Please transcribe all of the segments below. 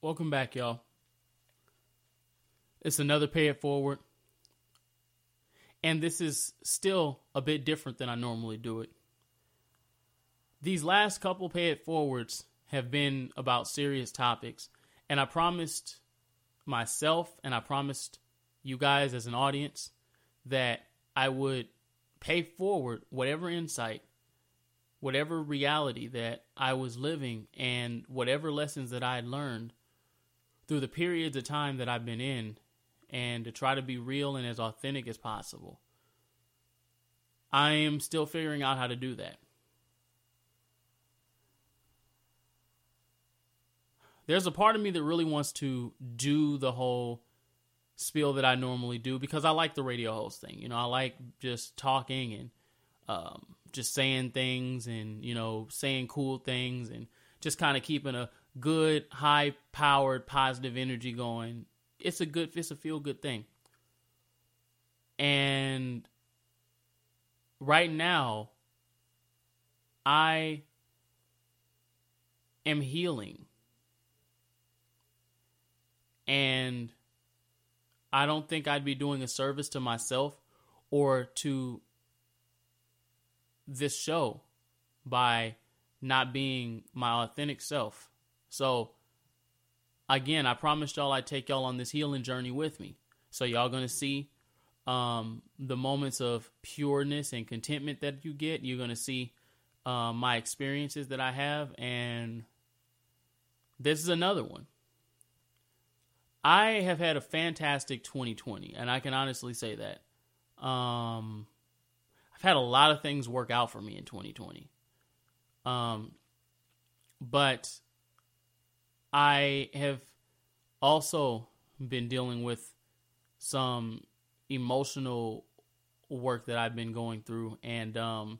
Welcome back, y'all. It's another Pay It Forward. And this is still a bit different than I normally do it. These last couple Pay It Forwards have been about serious topics. And I promised myself and I promised you guys as an audience that I would pay forward whatever insight, whatever reality that I was living, and whatever lessons that I had learned through the periods of time that I've been in, and to try to be real and as authentic as possible. I am still figuring out how to do that. There's a part of me that really wants to do the whole spiel that I normally do because I like the radio host thing. You know, I like just talking and um, just saying things and, you know, saying cool things and just kind of keeping a good, high powered, positive energy going. It's a good, it's a feel good thing. And right now, I am healing. And I don't think I'd be doing a service to myself or to this show by not being my authentic self. So, again, I promised y'all I'd take y'all on this healing journey with me. So, y'all gonna see um, the moments of pureness and contentment that you get. You're gonna see uh, my experiences that I have, and this is another one. I have had a fantastic 2020, and I can honestly say that. Um, I've had a lot of things work out for me in 2020. Um, but I have also been dealing with some emotional work that I've been going through, and um,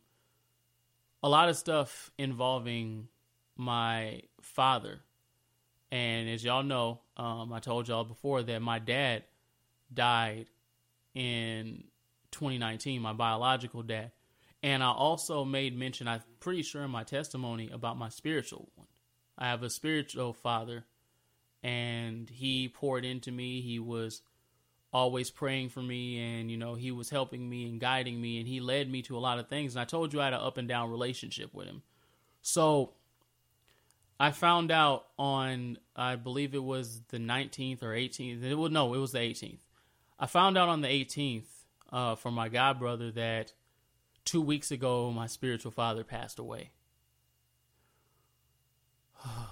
a lot of stuff involving my father. And as y'all know, um, I told y'all before that my dad died in 2019, my biological dad. And I also made mention, I'm pretty sure in my testimony, about my spiritual one. I have a spiritual father, and he poured into me. He was always praying for me, and, you know, he was helping me and guiding me, and he led me to a lot of things. And I told you I had an up and down relationship with him. So I found out on, I believe it was the 19th or 18th. It was, no, it was the 18th. I found out on the 18th uh, from my god brother that two weeks ago my spiritual father passed away. I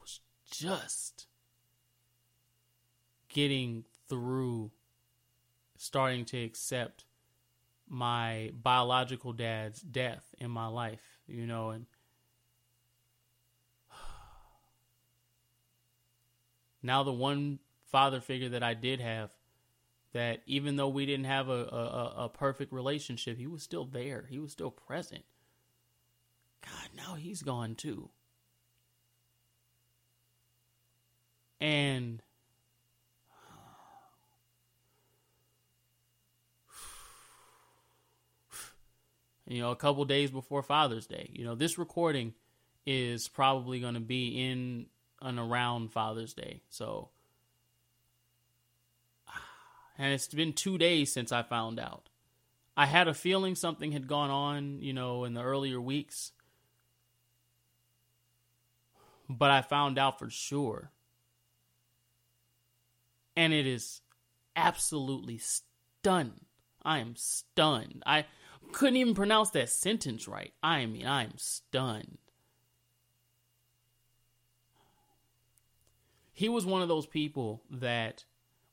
was just getting through starting to accept my biological dad's death in my life, you know, and now the one father figure that I did have, that even though we didn't have a, a, a perfect relationship, he was still there. He was still present. God, now he's gone too. And you know, a couple days before Father's Day. You know, this recording is probably going to be in and around Father's Day. So, and it's been two days since I found out. I had a feeling something had gone on, you know, in the earlier weeks, but I found out for sure. And it is absolutely stunned. I am stunned. I couldn't even pronounce that sentence right. I mean, I am stunned. He was one of those people that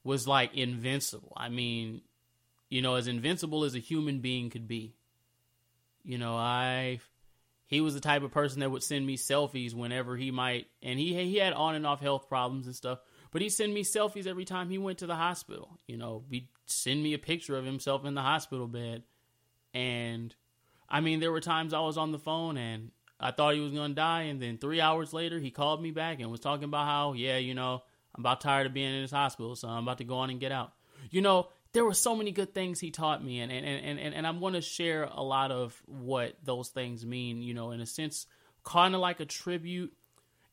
was like invincible. I mean, you know, as invincible as a human being could be. You know, I he was the type of person that would send me selfies whenever he might and he he had on and off health problems and stuff, but he'd send me selfies every time he went to the hospital. You know, he'd send me a picture of himself in the hospital bed and I mean, there were times I was on the phone and I thought he was going to die. And then three hours later, he called me back and was talking about how, yeah, you know, I'm about tired of being in this hospital, so I'm about to go on and get out. You know, there were so many good things he taught me, and and and and, and I'm going to share a lot of what those things mean. You know, in a sense, kind of like a tribute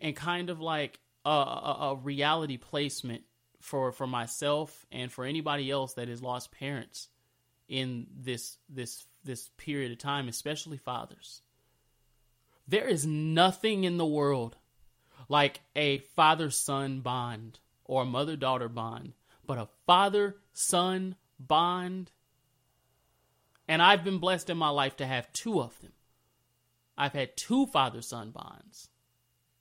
and kind of like a, a, a reality placement for for myself and for anybody else that has lost parents in this this this period of time, especially fathers. There is nothing in the world like a father son bond or a mother daughter bond, but a father son bond. And I've been blessed in my life to have two of them. I've had two father son bonds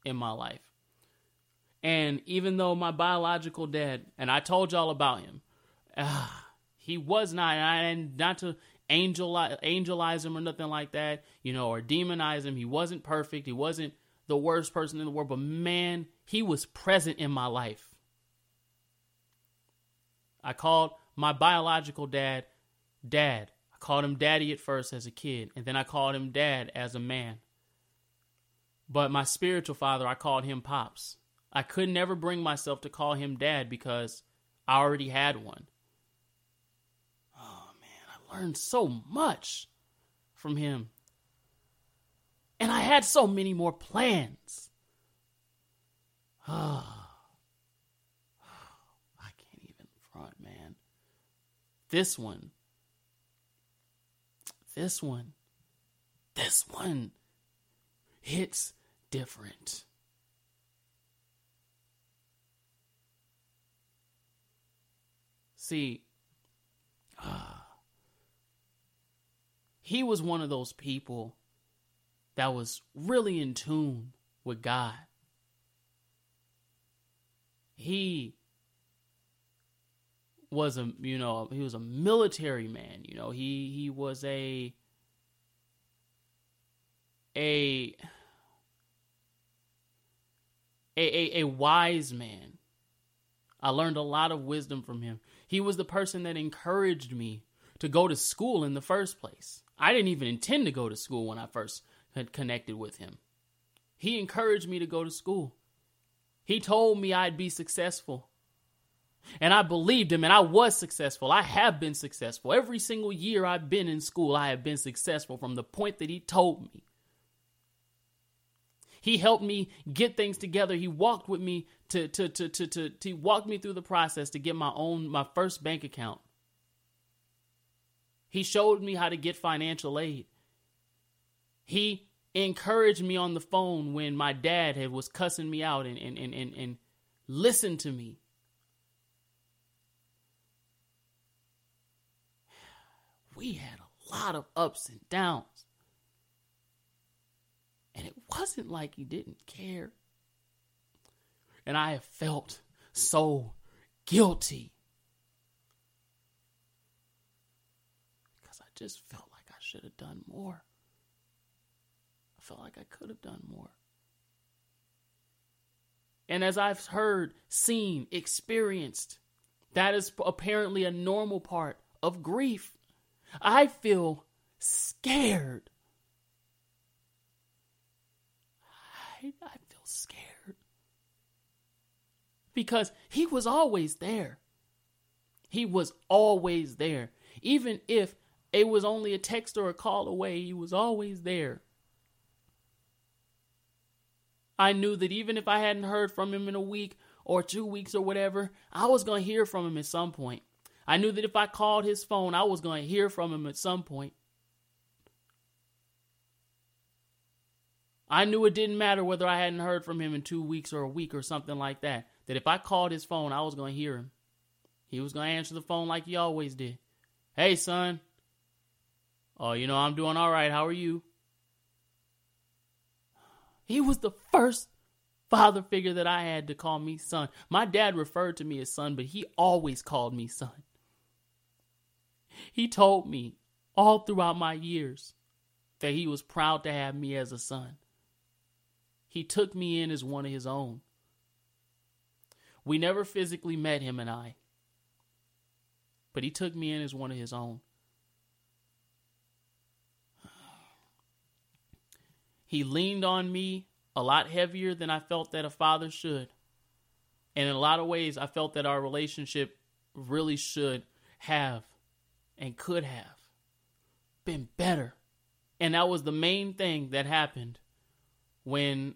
in my life. And even though my biological dad, and I told y'all about him, uh, he was not, and not to angelize, angelize him or nothing like that, you know, or demonize him. He wasn't perfect. He wasn't the worst person in the world, but man, he was present in my life. I called my biological dad, Dad. I called him Daddy at first as a kid, and then I called him Dad as a man. But my spiritual father, I called him Pops. I could never bring myself to call him Dad because I already had one. Oh man, I learned so much from him. And I had so many more plans. I oh can't even front, man. This one. This one. This one hits different. See, uh, he was one of those people that was really in tune with God. He was a you know he was a military man you know he he was a a a, a, a wise man. I learned a lot of wisdom from him. He was the person that encouraged me to go to school in the first place. I didn't even intend to go to school when I first had connected with him. He encouraged me to go to school. He told me I'd be successful. And I believed him and I was successful. I have been successful. Every single year I've been in school, I have been successful from the point that he told me. He helped me get things together. He walked with me to to to to to, to walk me through the process to get my own my first bank account. He showed me how to get financial aid. He encouraged me on the phone when my dad had, was cussing me out and, and, and, and, and listened to me. We had a lot of ups and downs. And it wasn't like he didn't care. And I have felt so guilty. Because I just felt like I should have done more. I felt like I could have done more. And as I've heard, seen, experienced, that is apparently a normal part of grief. I feel scared I, I feel scared. Because he was always there. He was always there. Even if it was only a text or a call away, he was always there. I knew that even if I hadn't heard from him in a week or two weeks or whatever, I was going to hear from him at some point. I knew that if I called his phone, I was going to hear from him at some point. I knew it didn't matter whether I hadn't heard from him in two weeks or a week or something like that. That if I called his phone, I was going to hear him. He was going to answer the phone like he always did. Hey, son. Oh, you know, I'm doing all right. How are you? He was the first father figure that I had to call me son. My dad referred to me as son, but he always called me son. He told me all throughout my years that he was proud to have me as a son. He took me in as one of his own. We never physically met him and I, but he took me in as one of his own. He leaned on me a lot heavier than I felt that a father should. And in a lot of ways, I felt that our relationship really should have and could have been better. And that was the main thing that happened when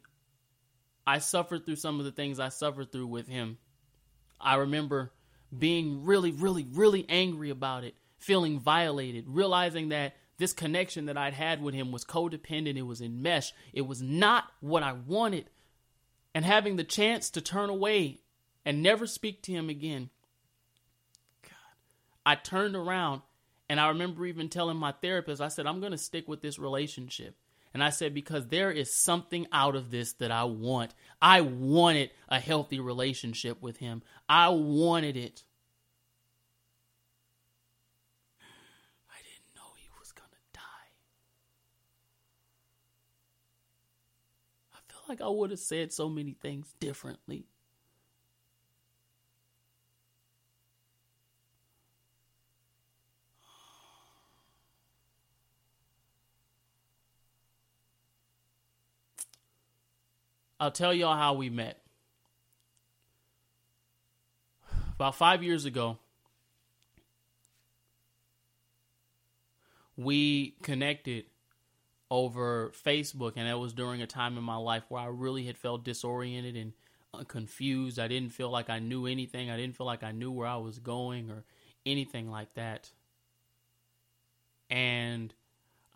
I suffered through some of the things I suffered through with him, I remember being really, really, really angry about it, feeling violated, realizing that this connection that I'd had with him was codependent, it was in mesh, it was not what I wanted. And having the chance to turn away and never speak to him again. God, I turned around and I remember even telling my therapist, I said, I'm going to stick with this relationship. And I said, because there is something out of this that I want. I wanted a healthy relationship with him. I wanted it. I didn't know he was going to die. I feel like I would have said so many things differently. I'll tell y'all how we met. About five years ago, we connected over Facebook, and that was during a time in my life where I really had felt disoriented and uh, confused. I didn't feel like I knew anything. I didn't feel like I knew where I was going or anything like that. And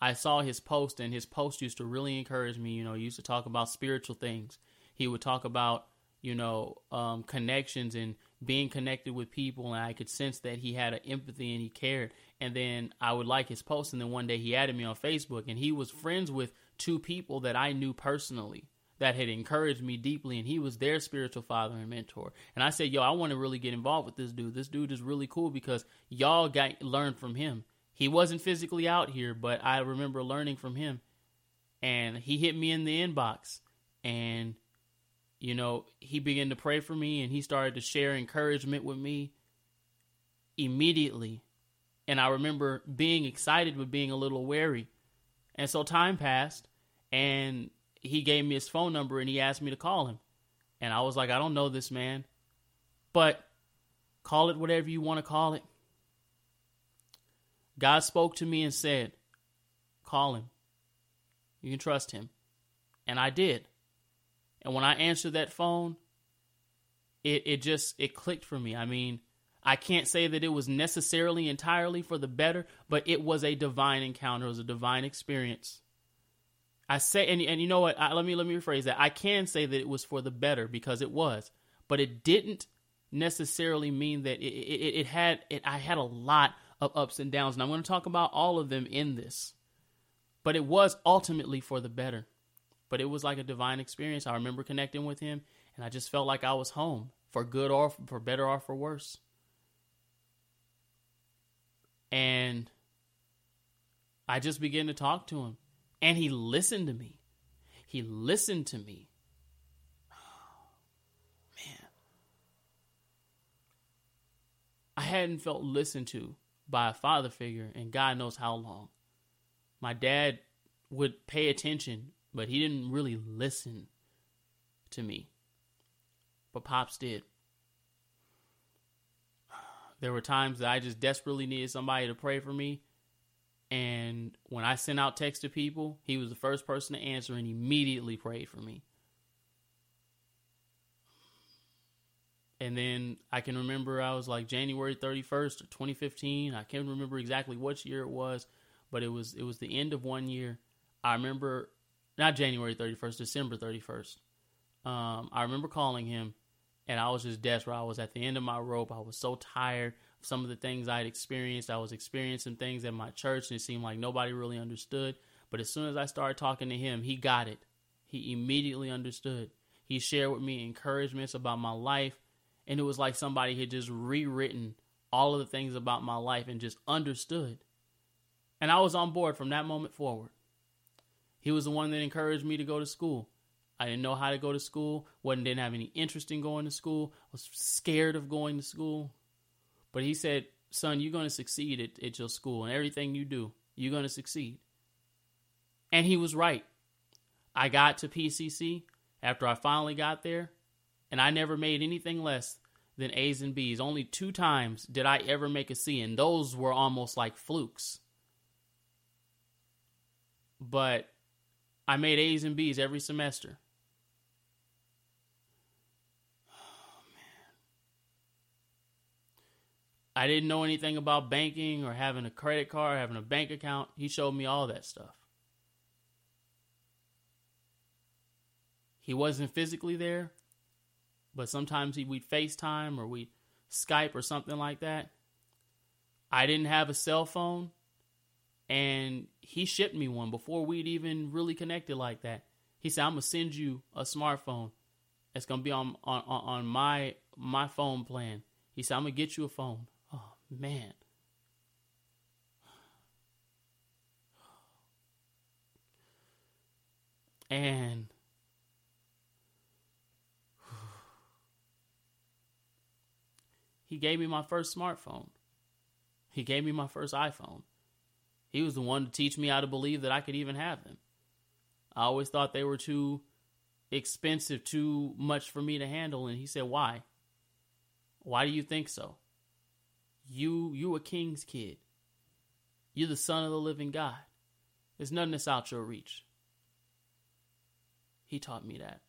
I saw his post, and his post used to really encourage me. You know, he used to talk about spiritual things. He would talk about, you know, um, connections and being connected with people, and I could sense that he had an empathy and he cared. And then I would like his post, and then one day he added me on Facebook, and he was friends with two people that I knew personally that had encouraged me deeply, and he was their spiritual father and mentor. And I said, "Yo, I want to really get involved with this dude. This dude is really cool because y'all got learned from him." He wasn't physically out here, but I remember learning from him. And he hit me in the inbox and you know, he began to pray for me and he started to share encouragement with me immediately. And I remember being excited but being a little wary. And so time passed and he gave me his phone number and he asked me to call him. And I was like, I don't know this man, but call it whatever you want to call it. God spoke to me and said, Call him. You can trust him. And I did. And when I answered that phone, it, it just it clicked for me. I mean, I can't say that it was necessarily entirely for the better, but it was a divine encounter, it was a divine experience. I say and and you know what? I, let me let me rephrase that. I can say that it was for the better because it was, but it didn't necessarily mean that it, it, it had it, I had a lot of ups and downs. And I'm going to talk about all of them in this. But it was ultimately for the better. But it was like a divine experience. I remember connecting with him, and I just felt like I was home for good or for better or for worse. And I just began to talk to him, and he listened to me. He listened to me. Oh, man. I hadn't felt listened to by a father figure and God knows how long. My dad would pay attention, but he didn't really listen to me. But Pops did. There were times that I just desperately needed somebody to pray for me. And when I sent out texts to people, he was the first person to answer and immediately prayed for me. And then I can remember I was like January 31st, 2015. I can't remember exactly which year it was, but it was it was the end of one year. I remember not January 31st, December 31st. Um, I remember calling him, and I was just desperate. I was at the end of my rope. I was so tired of some of the things I had experienced. I was experiencing things at my church, and it seemed like nobody really understood. But as soon as I started talking to him, he got it. He immediately understood. He shared with me encouragements about my life and it was like somebody had just rewritten all of the things about my life and just understood. And I was on board from that moment forward. He was the one that encouraged me to go to school. I didn't know how to go to school, wasn't didn't have any interest in going to school, was scared of going to school. But he said, Son, you're gonna succeed at, at your school and everything you do, you're gonna succeed. And he was right. I got to PCC after I finally got there and I never made anything less than A's and B's. Only two times did I ever make a C, and those were almost like flukes. But I made A's and B's every semester. Oh, man. I didn't know anything about banking or having a credit card, having a bank account. He showed me all that stuff. He wasn't physically there, but sometimes we'd FaceTime or we'd Skype or something like that. I didn't have a cell phone, and he shipped me one before we'd even really connected like that. He said, "I'm gonna send you a smartphone. It's gonna be on on on my my phone plan." He said, "I'm gonna get you a phone." Oh man. And he gave me my first smartphone. He gave me my first iPhone. He was the one to teach me how to believe that I could even have them. I always thought they were too expensive, too much for me to handle. And he said, Why? Why do you think so? You you a king's kid. You're the son of the living God. There's nothing that's out your reach. He taught me that.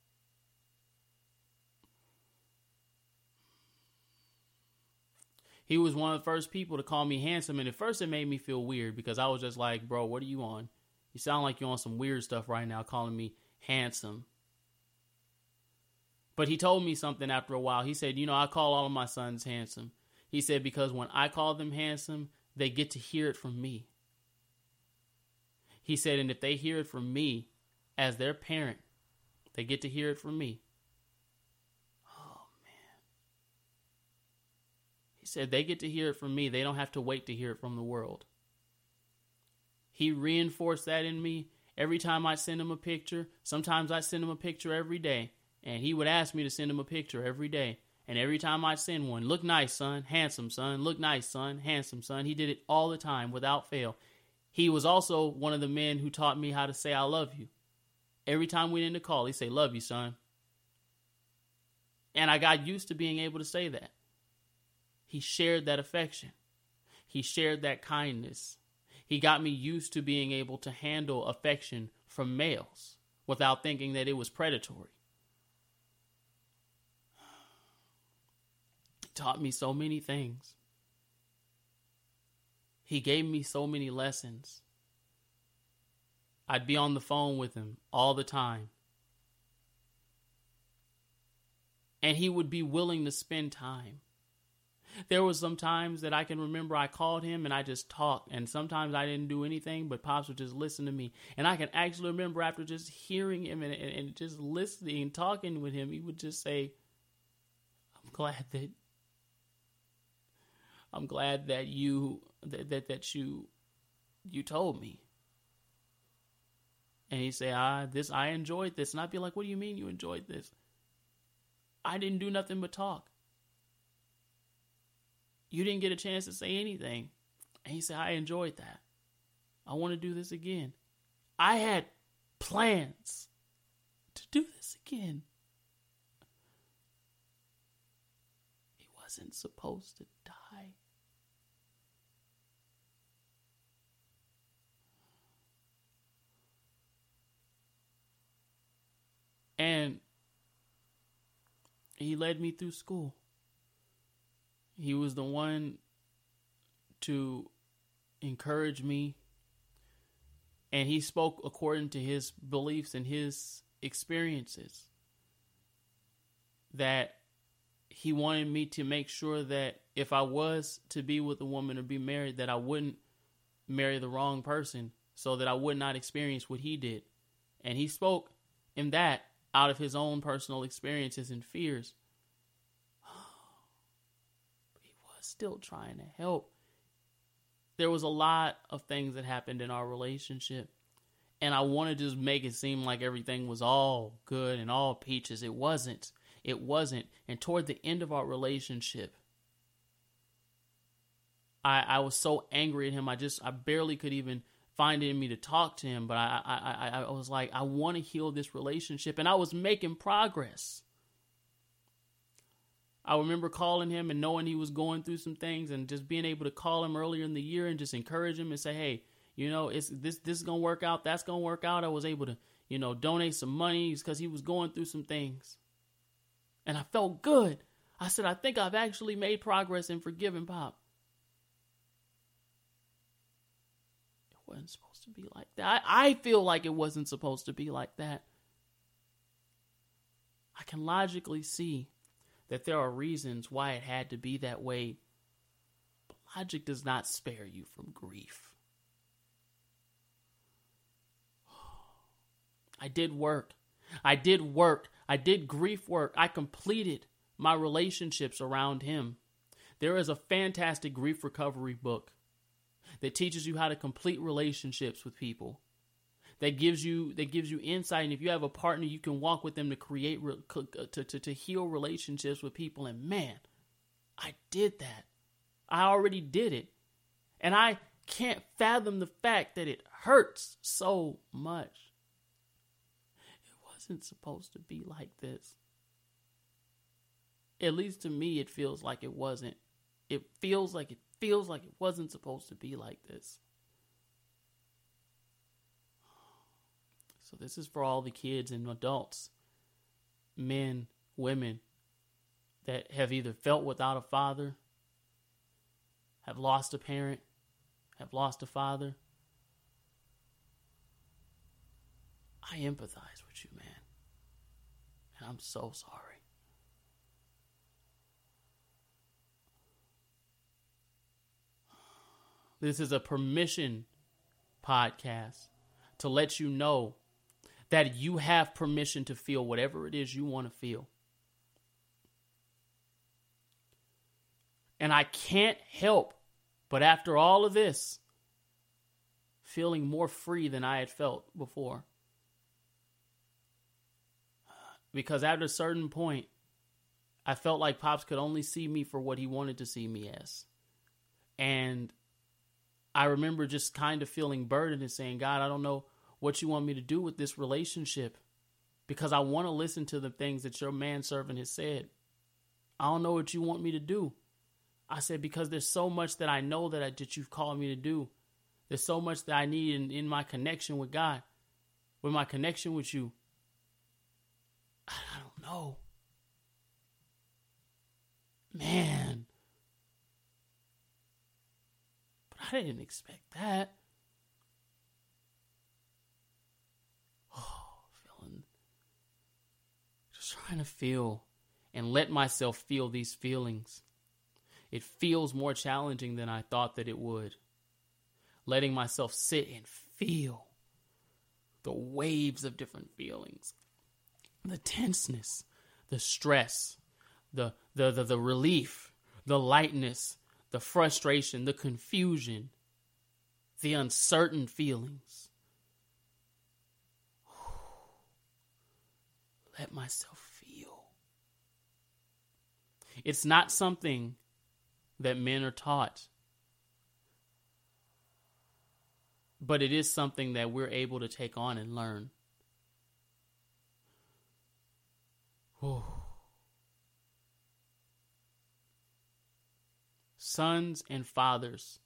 He was one of the first people to call me handsome, and at first it made me feel weird because I was just like, bro, what are you on? You sound like you're on some weird stuff right now, calling me handsome. But he told me something after a while. He said, You know, I call all of my sons handsome. He said, Because when I call them handsome, they get to hear it from me. He said, And if they hear it from me as their parent, they get to hear it from me. Oh, man. He said, They get to hear it from me. They don't have to wait to hear it from the world. He reinforced that in me every time I send him a picture. Sometimes I send him a picture every day, and he would ask me to send him a picture every day. And every time I send one, look nice, son, handsome, son, look nice, son, handsome, son. He did it all the time without fail. He was also one of the men who taught me how to say, I love you. Every time we end a call, he'd say, Love you, son. And I got used to being able to say that. He shared that affection, he shared that kindness. He got me used to being able to handle affection from males without thinking that it was predatory. He taught me so many things. He gave me so many lessons. I'd be on the phone with him all the time. And he would be willing to spend time. There was some times that I can remember I called him and I just talked, and sometimes I didn't do anything, but Pops would just listen to me. And I can actually remember after just hearing him and, and, and just listening and talking with him, he would just say, I'm glad that I'm glad that you that that, that you you told me. And he say, "I this I enjoyed this," and I'd be like, "What do you mean you enjoyed this?" I didn't do nothing but talk. You didn't get a chance to say anything. And he said, I enjoyed that. I want to do this again. I had plans to do this again. He wasn't supposed to die. And he led me through school. He was the one to encourage me. And he spoke according to his beliefs and his experiences. That he wanted me to make sure that if I was to be with a woman or be married, that I wouldn't marry the wrong person so that I would not experience what he did. And he spoke in that out of his own personal experiences and fears. he was still trying to help. There was a lot of things that happened in our relationship. And I want to just make it seem like everything was all good and all peaches. It wasn't. It wasn't. And toward the end of our relationship, I, I was so angry at him. I just, I barely could even find it in me to talk to him, but I, I, I, I was like, I want to heal this relationship, and I was making progress. I remember calling him and knowing he was going through some things, and just being able to call him earlier in the year and just encourage him and say, "Hey, you know, it's this this is gonna work out. That's gonna work out." I was able to you know, donate some money because he was going through some things. And I felt good. I said, I think I've actually made progress in forgiving Pop. It wasn't supposed to be like that. I, I feel like it wasn't supposed to be like that. I can logically see that there are reasons why it had to be that way. Logic does not spare you from grief. I did work. I did work. I did grief work. I completed my relationships around him. There is a fantastic grief recovery book that teaches you how to complete relationships with people. That gives you that gives you insight, and if you have a partner, you can walk with them to create to to, to heal relationships with people. And man, I did that. I already did it, and I can't fathom the fact that it hurts so much It wasn't supposed to be like this. At least to me, it feels like it wasn't. It feels like it feels like it wasn't supposed to be like this. So, this is for all the kids and adults, men, women that have either felt without a father, have lost a parent, have lost a father. I empathize with you, man. And I'm so sorry. This is a permission podcast to let you know that you have permission to feel whatever it is you want to feel. And I can't help but after all of this, feeling more free than I had felt before because at a certain point, I felt like Pops could only see me for what he wanted to see me as. And I remember just kind of feeling burdened and saying, God, I don't know what you want me to do with this relationship because I want to listen to the things that your manservant has said. I don't know what you want me to do. I said, because there's so much that I know that, I, that you've called me to do. There's so much that I need in, in my connection with God, with my connection with you. I don't know. Man. But I didn't expect that. Oh, feeling. Just trying to feel and let myself feel these feelings. It feels more challenging than I thought that it would. Letting myself sit and feel the waves of different feelings the tenseness, the stress, the, the, the, the relief, the lightness, the frustration, the confusion, the uncertain feelings. Let myself feel. It's not something that men are taught, but it is something that we're able to take on and learn. Sons and fathers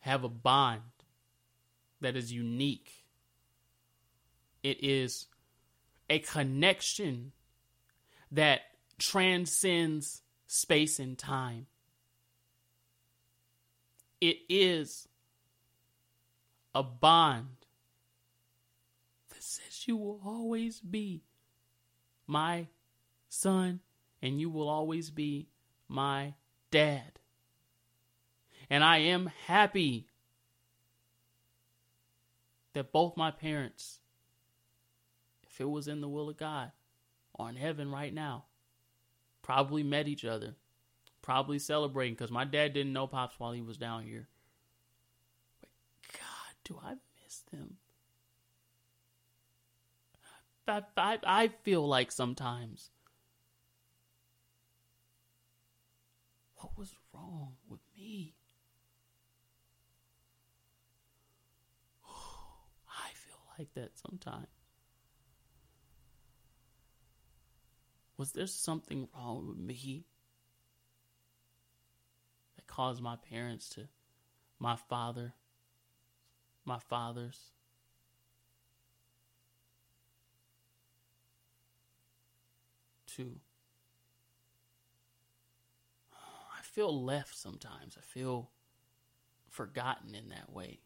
have a bond that is unique. It is a connection that transcends space and time. It is a bond that says you will always be my son, and you will always be my dad. And I am happy that both my parents, if it was in the will of God, are in heaven right now. Probably met each other. Probably celebrating because my dad didn't know Pops while he was down here. But God, do I miss them? I, I, I feel like sometimes. What was wrong with me? I feel like that sometimes. Was there something wrong with me that caused my parents to, my father, my fathers, to? I feel left sometimes. I feel forgotten in that way.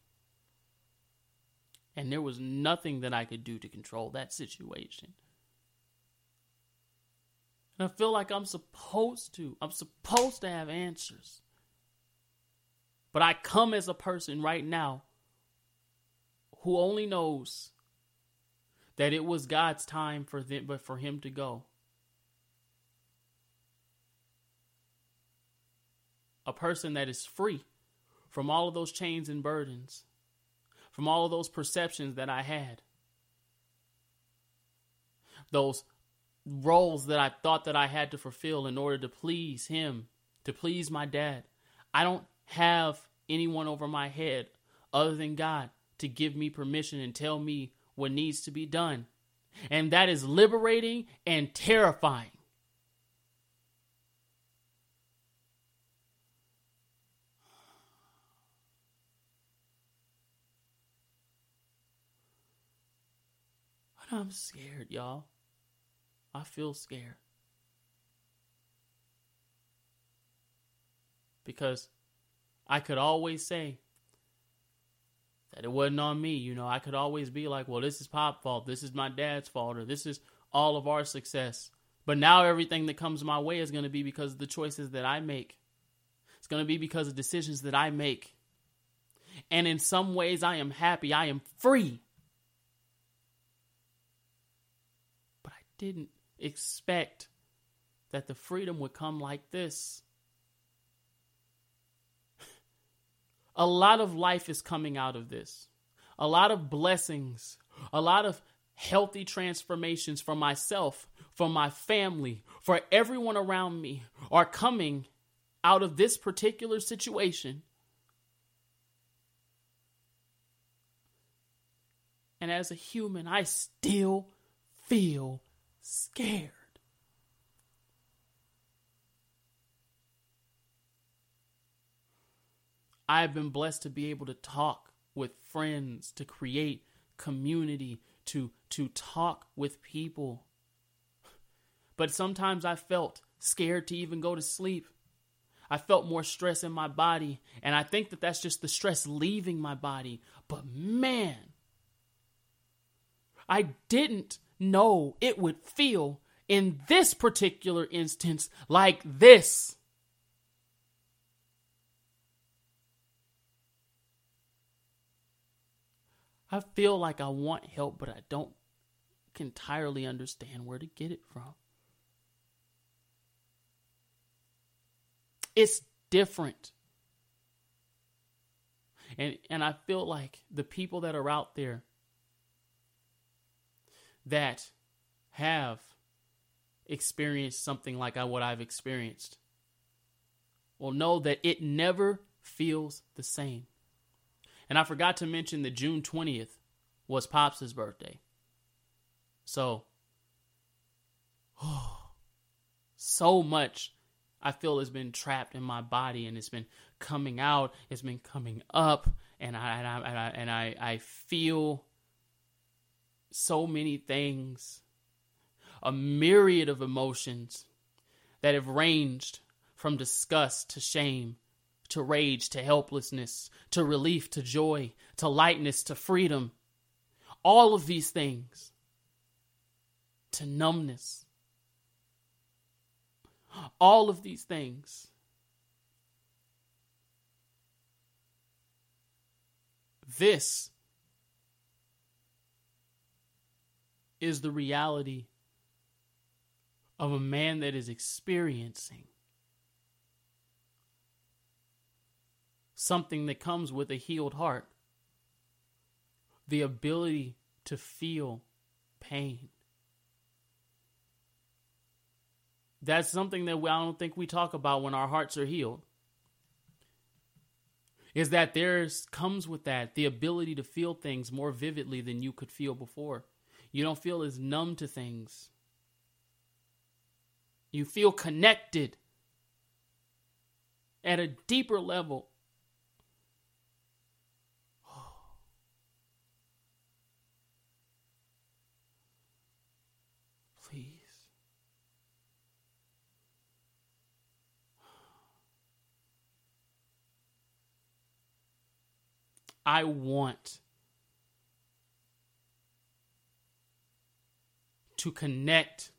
And there was nothing that I could do to control that situation. And I feel like I'm supposed to. I'm supposed to have answers. But I come as a person right now who only knows that it was God's time for them, but for him to go. A person that is free from all of those chains and burdens, from all of those perceptions that I had, those roles that I thought that I had to fulfill in order to please him, to please my dad. I don't have anyone over my head other than God to give me permission and tell me what needs to be done. And that is liberating and terrifying. I'm scared, y'all. I feel scared. Because I could always say that it wasn't on me. You know, I could always be like, well, this is Pop's fault. This is my dad's fault. Or this is all of our success. But now everything that comes my way is going to be because of the choices that I make. It's going to be because of decisions that I make. And in some ways, I am happy. I am free. But I didn't expect that the freedom would come like this. A lot of life is coming out of this. A lot of blessings, a lot of healthy transformations for myself, for my family, for everyone around me are coming out of this particular situation. And as a human, I still feel scared. I have been blessed to be able to talk with friends, to create community, to to talk with people. But sometimes I felt scared to even go to sleep. I felt more stress in my body, and I think that that's just the stress leaving my body. But man, I didn't know it would feel in this particular instance like this. I feel like I want help, but I don't entirely understand where to get it from. It's different. And and I feel like the people that are out there that have experienced something like what I've experienced will know that it never feels the same. And I forgot to mention that June 20th was Pops' birthday. So, oh, so much I feel has been trapped in my body and it's been coming out, it's been coming up, and I and I and I, and I, I feel so many things, a myriad of emotions that have ranged from disgust to shame, to rage to helplessness, to relief to joy, to lightness to freedom. All of these things to numbness. All of these things. This is the reality of a man that is experiencing something that comes with a healed heart the ability to feel pain. That's something that I don't think we talk about when our hearts are healed. Is that there's comes with that the ability to feel things more vividly than you could feel before. You don't feel as numb to things. You feel connected at a deeper level. Please. I want to connect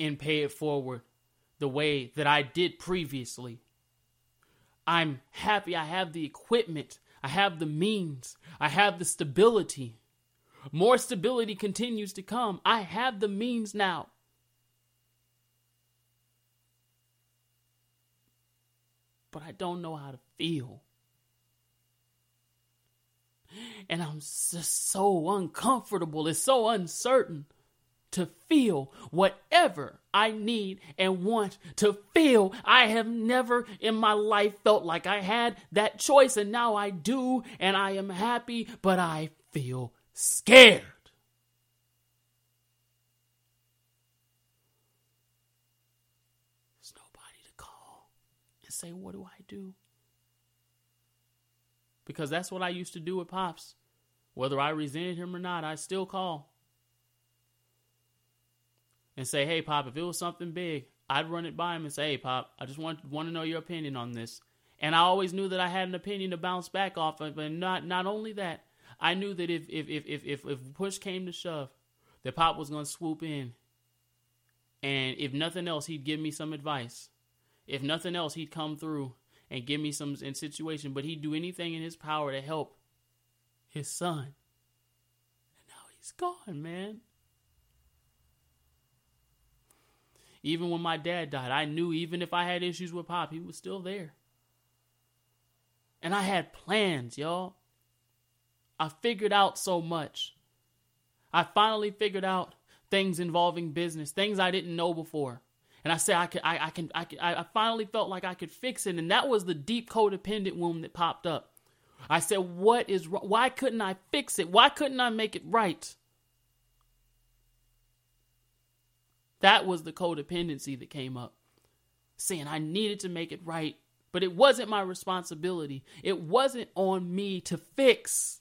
and pay it forward the way that I did previously. I'm happy I have the equipment, I have the means, I have the stability. More stability continues to come. I have the means now. But I don't know how to feel. And I'm just so uncomfortable. It's so uncertain to feel whatever I need and want to feel. I have never in my life felt like I had that choice, and now I do, and I am happy, but I feel scared. There's nobody to call and say, What do I do? Because that's what I used to do with Pops. Whether I resented him or not, I still call and say, "Hey, Pop, if it was something big, I'd run it by him and say, "Hey, Pop, I just want want to know your opinion on this." And I always knew that I had an opinion to bounce back off of, and not not only that, I knew that if if if if if, if push came to shove, that Pop was going to swoop in, and if nothing else, he'd give me some advice. If nothing else, he'd come through and give me some in situation, but he'd do anything in his power to help his son. And now he's gone, man. Even when my dad died, I knew even if I had issues with Pop, he was still there. And I had plans, y'all. I figured out so much. I finally figured out things involving business, things I didn't know before. And I said I could, I, I can, I, can, I finally felt like I could fix it, and that was the deep codependent wound that popped up. I said, "What is? Why couldn't I fix it? Why couldn't I make it right?" That was the codependency that came up, saying I needed to make it right, but it wasn't my responsibility. It wasn't on me to fix.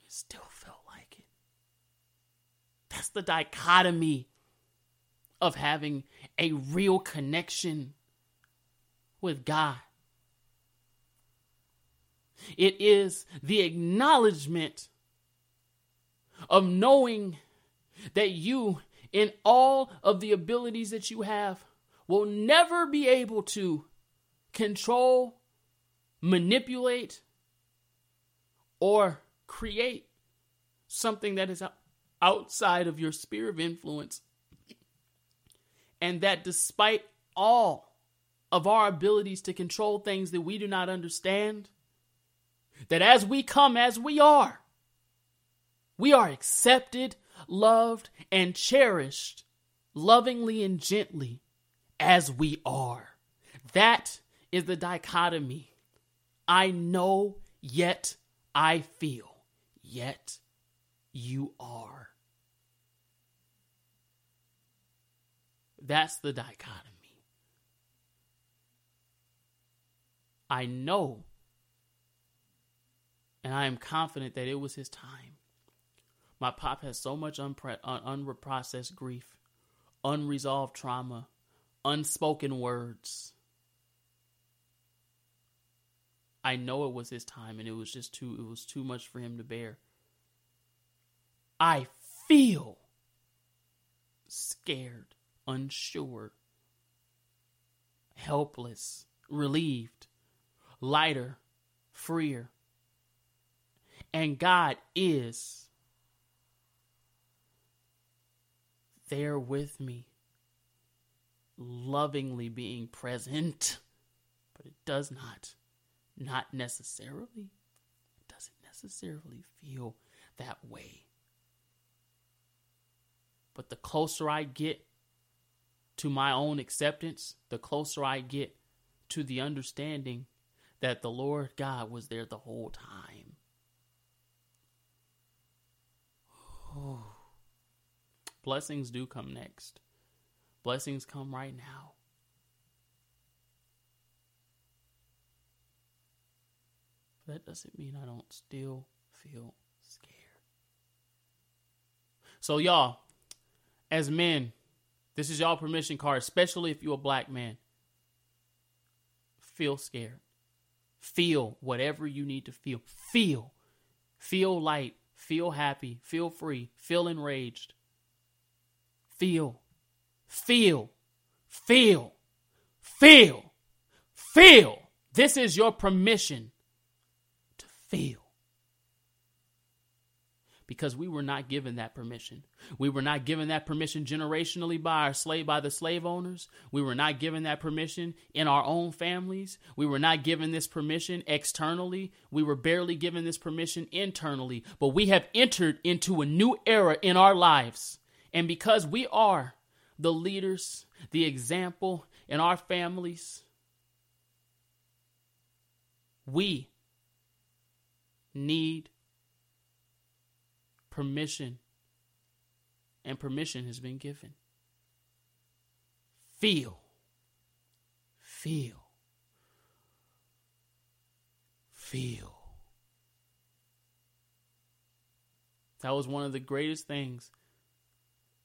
It still felt like it. That's the dichotomy of having a real connection with God. It is the acknowledgement of knowing that you, in all of the abilities that you have, will never be able to control, manipulate, or create something that is outside of your sphere of influence. And that despite all of our abilities to control things that we do not understand, that as we come as we are, we are accepted, loved, and cherished lovingly and gently as we are. That is the dichotomy. I know, yet I feel, yet you are. That's the dichotomy. I know, and I am confident that it was his time. My pop has so much unpre- un- unprocessed grief, unresolved trauma, unspoken words. I know it was his time and it was just too it was too much for him to bear. I feel scared, unsure, helpless, relieved, lighter, freer. And God is there with me, lovingly being present, but it does not, not necessarily, it doesn't necessarily feel that way. But the closer I get to my own acceptance, the closer I get to the understanding that the Lord God was there the whole time. Oh. Blessings do come next. Blessings come right now. that doesn't mean I don't still feel scared. So, y'all, as men, this is y'all permission card, especially if you're a black man. feel scared. Feel whatever you need to feel. Feel. Feel light. Feel happy. Feel free. Feel enraged. Feel. Feel. Feel. Feel. Feel. This is your permission to feel because we were not given that permission. We were not given that permission generationally by our slave by the slave owners. We were not given that permission in our own families. We were not given this permission externally. We were barely given this permission internally. But we have entered into a new era in our lives. And because we are the leaders, the example in our families, we need permission, and permission has been given. Feel. Feel. Feel. That was one of the greatest things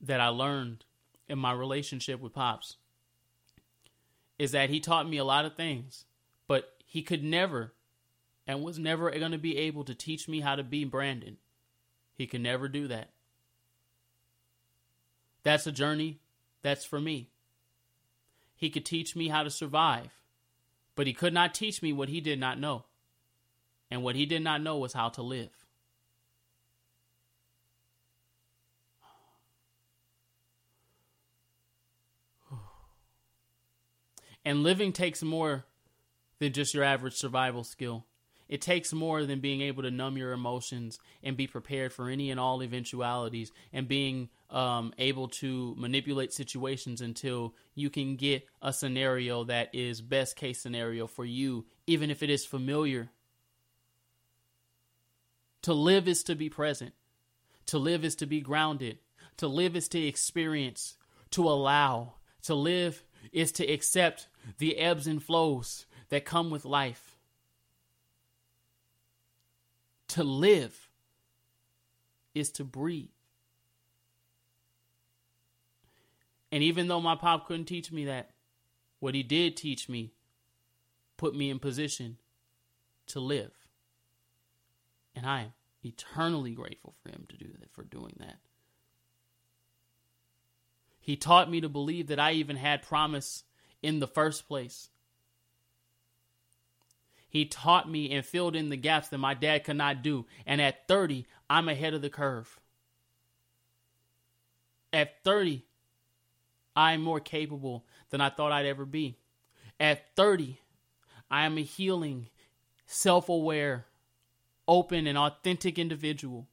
that I learned in my relationship with Pops. Is that he taught me a lot of things, but he could never and was never going to be able to teach me how to be Brandon. He could never do that. That's a journey that's for me. He could teach me how to survive, but he could not teach me what he did not know. And what he did not know was how to live. And living takes more than just your average survival skill. It takes more than being able to numb your emotions and be prepared for any and all eventualities and being um, able to manipulate situations until you can get a scenario that is best case scenario for you, even if it is familiar. To live is to be present. To live is to be grounded. To live is to experience, to allow. To live is to accept the ebbs and flows that come with life to live is to breathe. And even though my pop couldn't teach me that, what he did teach me put me in position to live. And I am eternally grateful for him to do that for doing that. He taught me to believe that I even had promise in the first place. He taught me and filled in the gaps that my dad could not do. And at 30, I'm ahead of the curve. At 30, I am more capable than I thought I'd ever be. At 30, I am a healing, self aware, open, and authentic individual.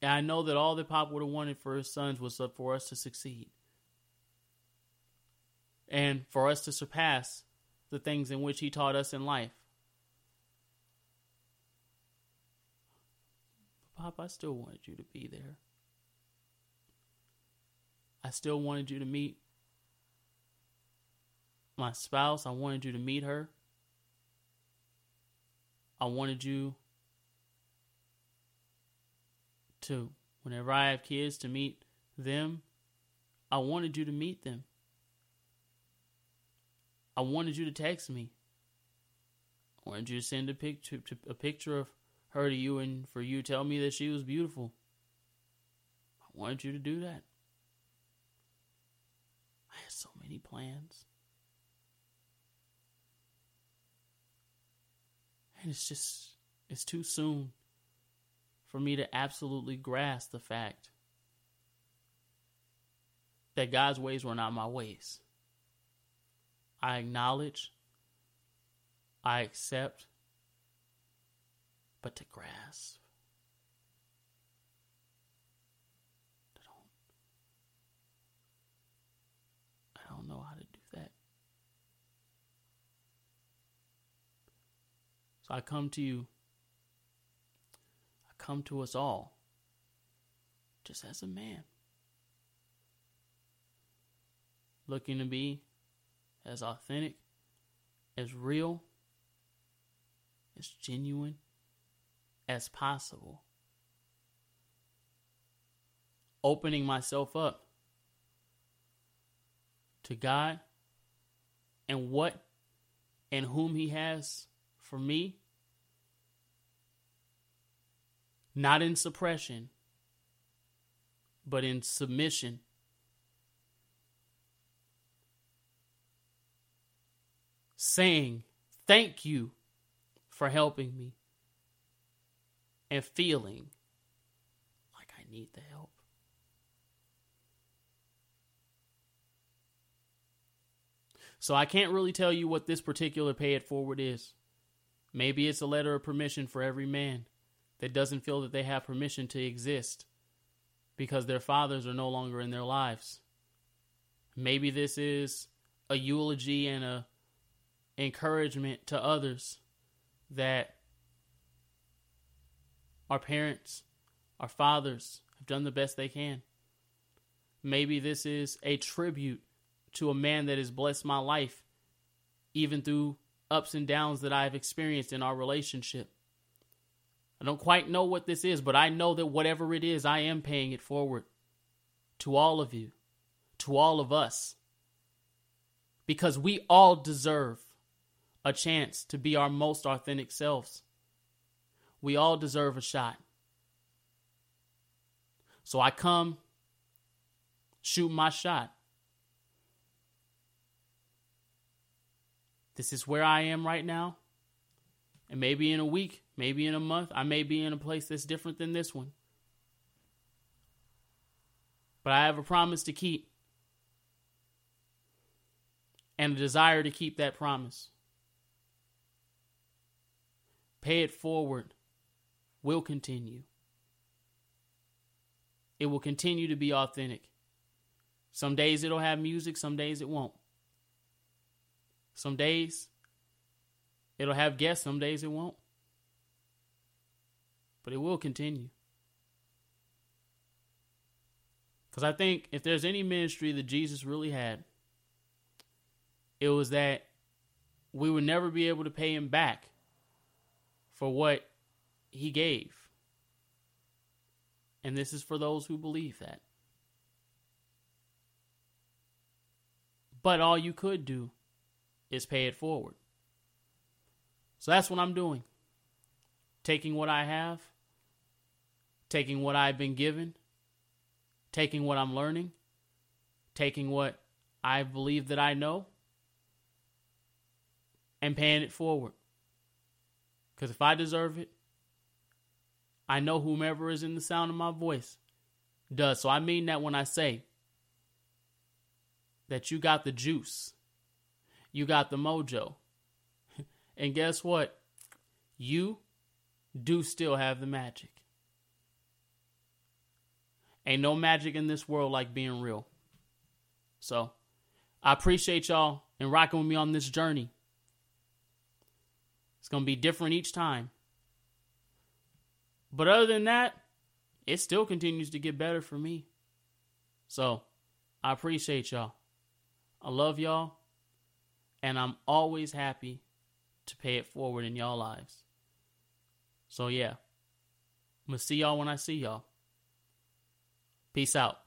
And I know that all that Pop would have wanted for his sons was for us to succeed and for us to surpass the things in which He taught us in life. Pop, I still wanted you to be there. I still wanted you to meet my spouse. I wanted you to meet her. I wanted you to, whenever I have kids, to meet them. I wanted you to meet them. I wanted you to text me. I wanted you to send a picture a picture of her to you and for you to tell me that she was beautiful. I wanted you to do that. I had so many plans. And it's just it's too soon for me to absolutely grasp the fact that God's ways were not my ways. I acknowledge, I accept, but to grasp. I don't, know how to do that. So I come to you, come to us all, just as a man, looking to be as authentic, as real, as genuine as possible. Opening myself up to God and what and whom He has for me, not in suppression, but in submission. Saying, Thank you for helping me, and feeling like I need the help. So I can't really tell you what this particular pay it forward is. Maybe it's a letter of permission for every man that doesn't feel that they have permission to exist because their fathers are no longer in their lives. Maybe this is a eulogy and a encouragement to others that our parents, our fathers have done the best they can. Maybe this is a tribute to a man that has blessed my life, even through ups and downs that I've experienced in our relationship. I don't quite know what this is, but I know that whatever it is, I am paying it forward to all of you, to all of us. Because we all deserve a chance to be our most authentic selves. We all deserve a shot. So I come, shoot my shot. This is where I am right now. And maybe in a week, maybe in a month, I may be in a place that's different than this one. But I have a promise to keep and a desire to keep that promise. Pay it forward will continue. It will continue to be authentic. Some days it'll have music, some days it won't. Some days it'll have guests, some days it won't. But it will continue. Because I think if there's any ministry that Jesus really had, it was that we would never be able to pay him back for what he gave. And this is for those who believe that. But all you could do is pay it forward. So that's what I'm doing. Taking what I have, taking what I've been given, taking what I'm learning, taking what I believe that I know, and paying it forward. Because if I deserve it, I know whomever is in the sound of my voice does. So I mean that when I say that you got the juice you got the mojo. And guess what? You do still have the magic. Ain't no magic in this world like being real. So, I appreciate y'all and rocking with me on this journey. It's going to be different each time. But other than that, it still continues to get better for me. So, I appreciate y'all. I love y'all. And I'm always happy to pay it forward in y'all lives. So, yeah, I'm going to see y'all when I see y'all. Peace out.